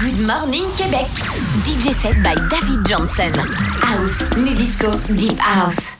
Good Morning Québec. DJ set by David Johnson. House, nu disco, deep house.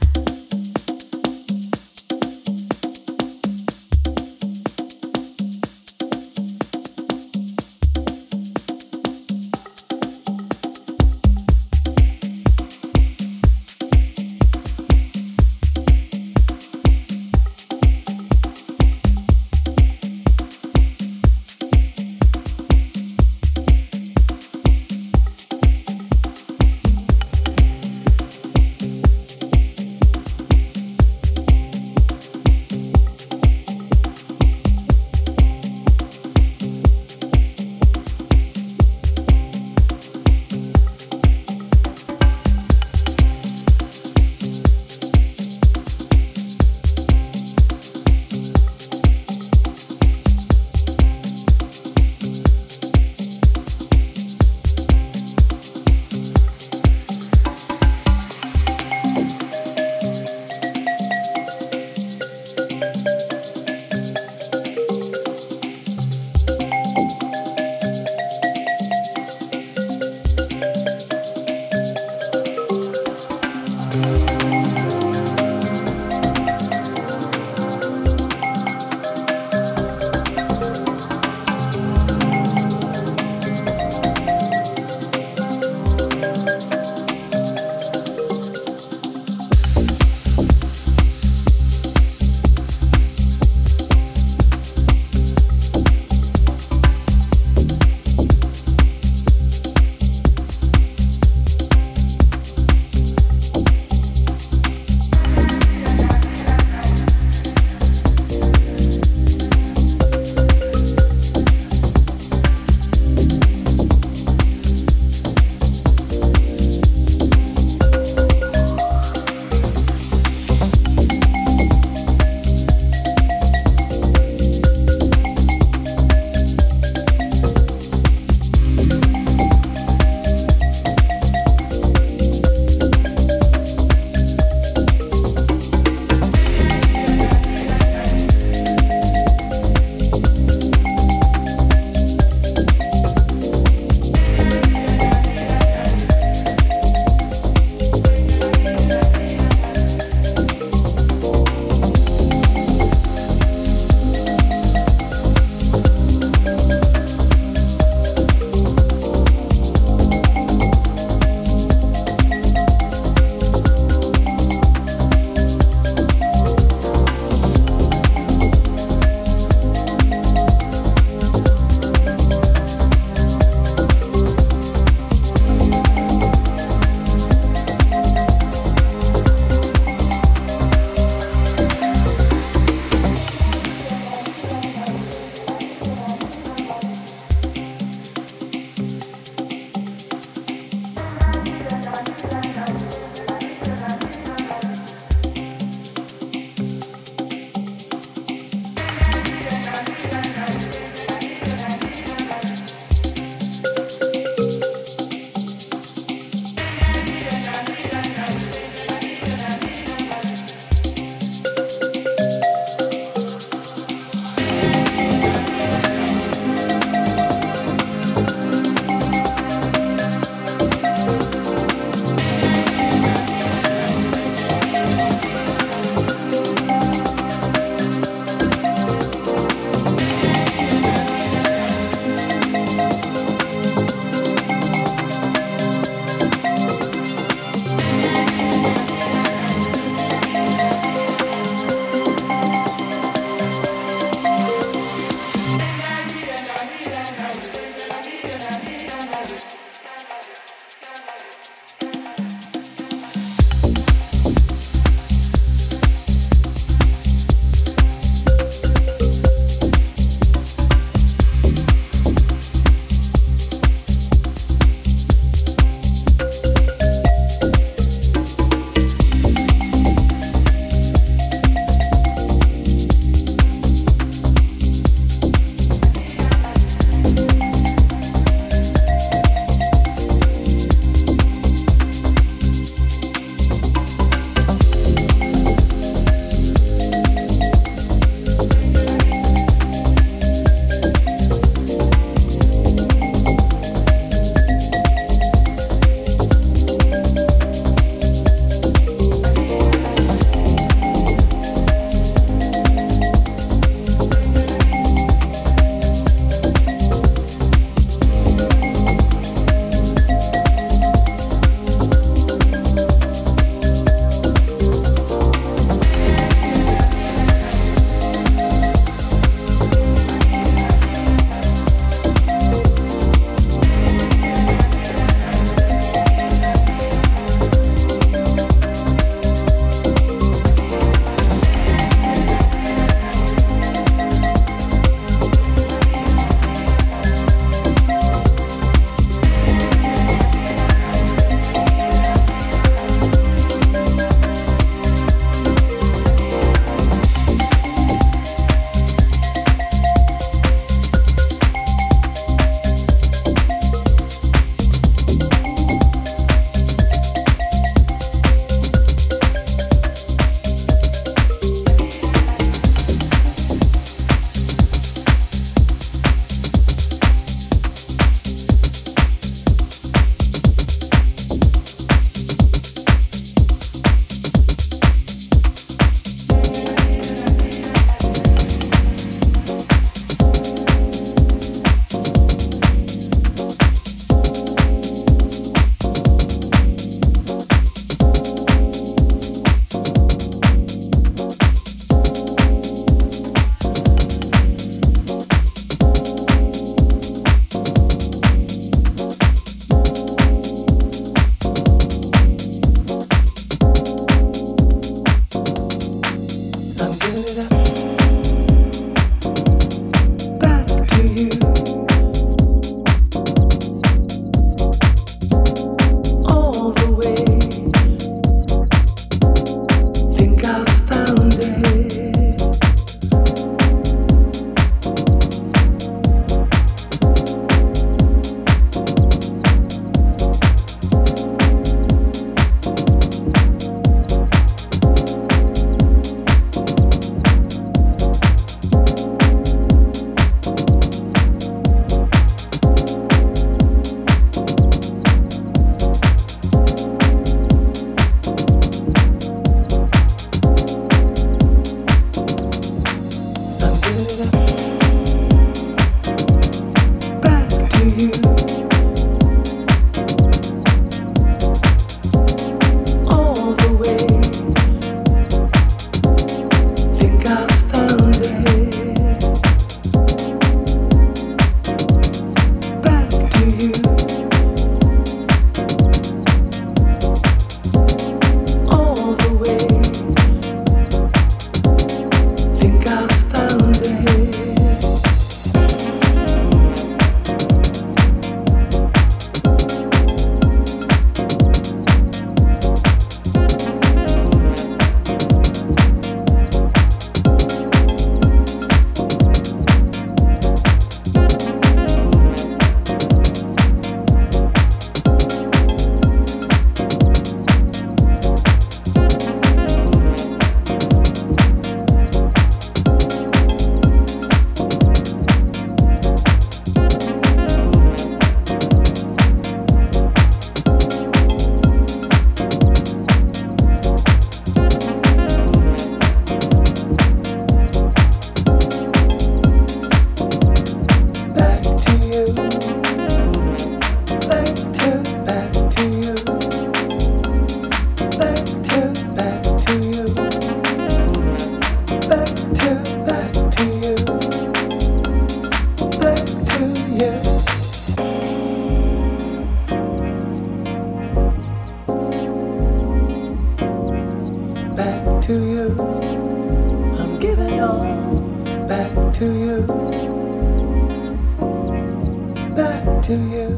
to you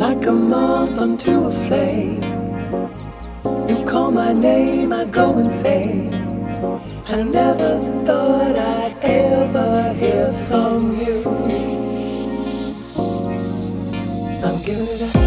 like a moth unto a flame. You call my name, I go insane. I never thought I'd ever hear from you. I'm giving it up.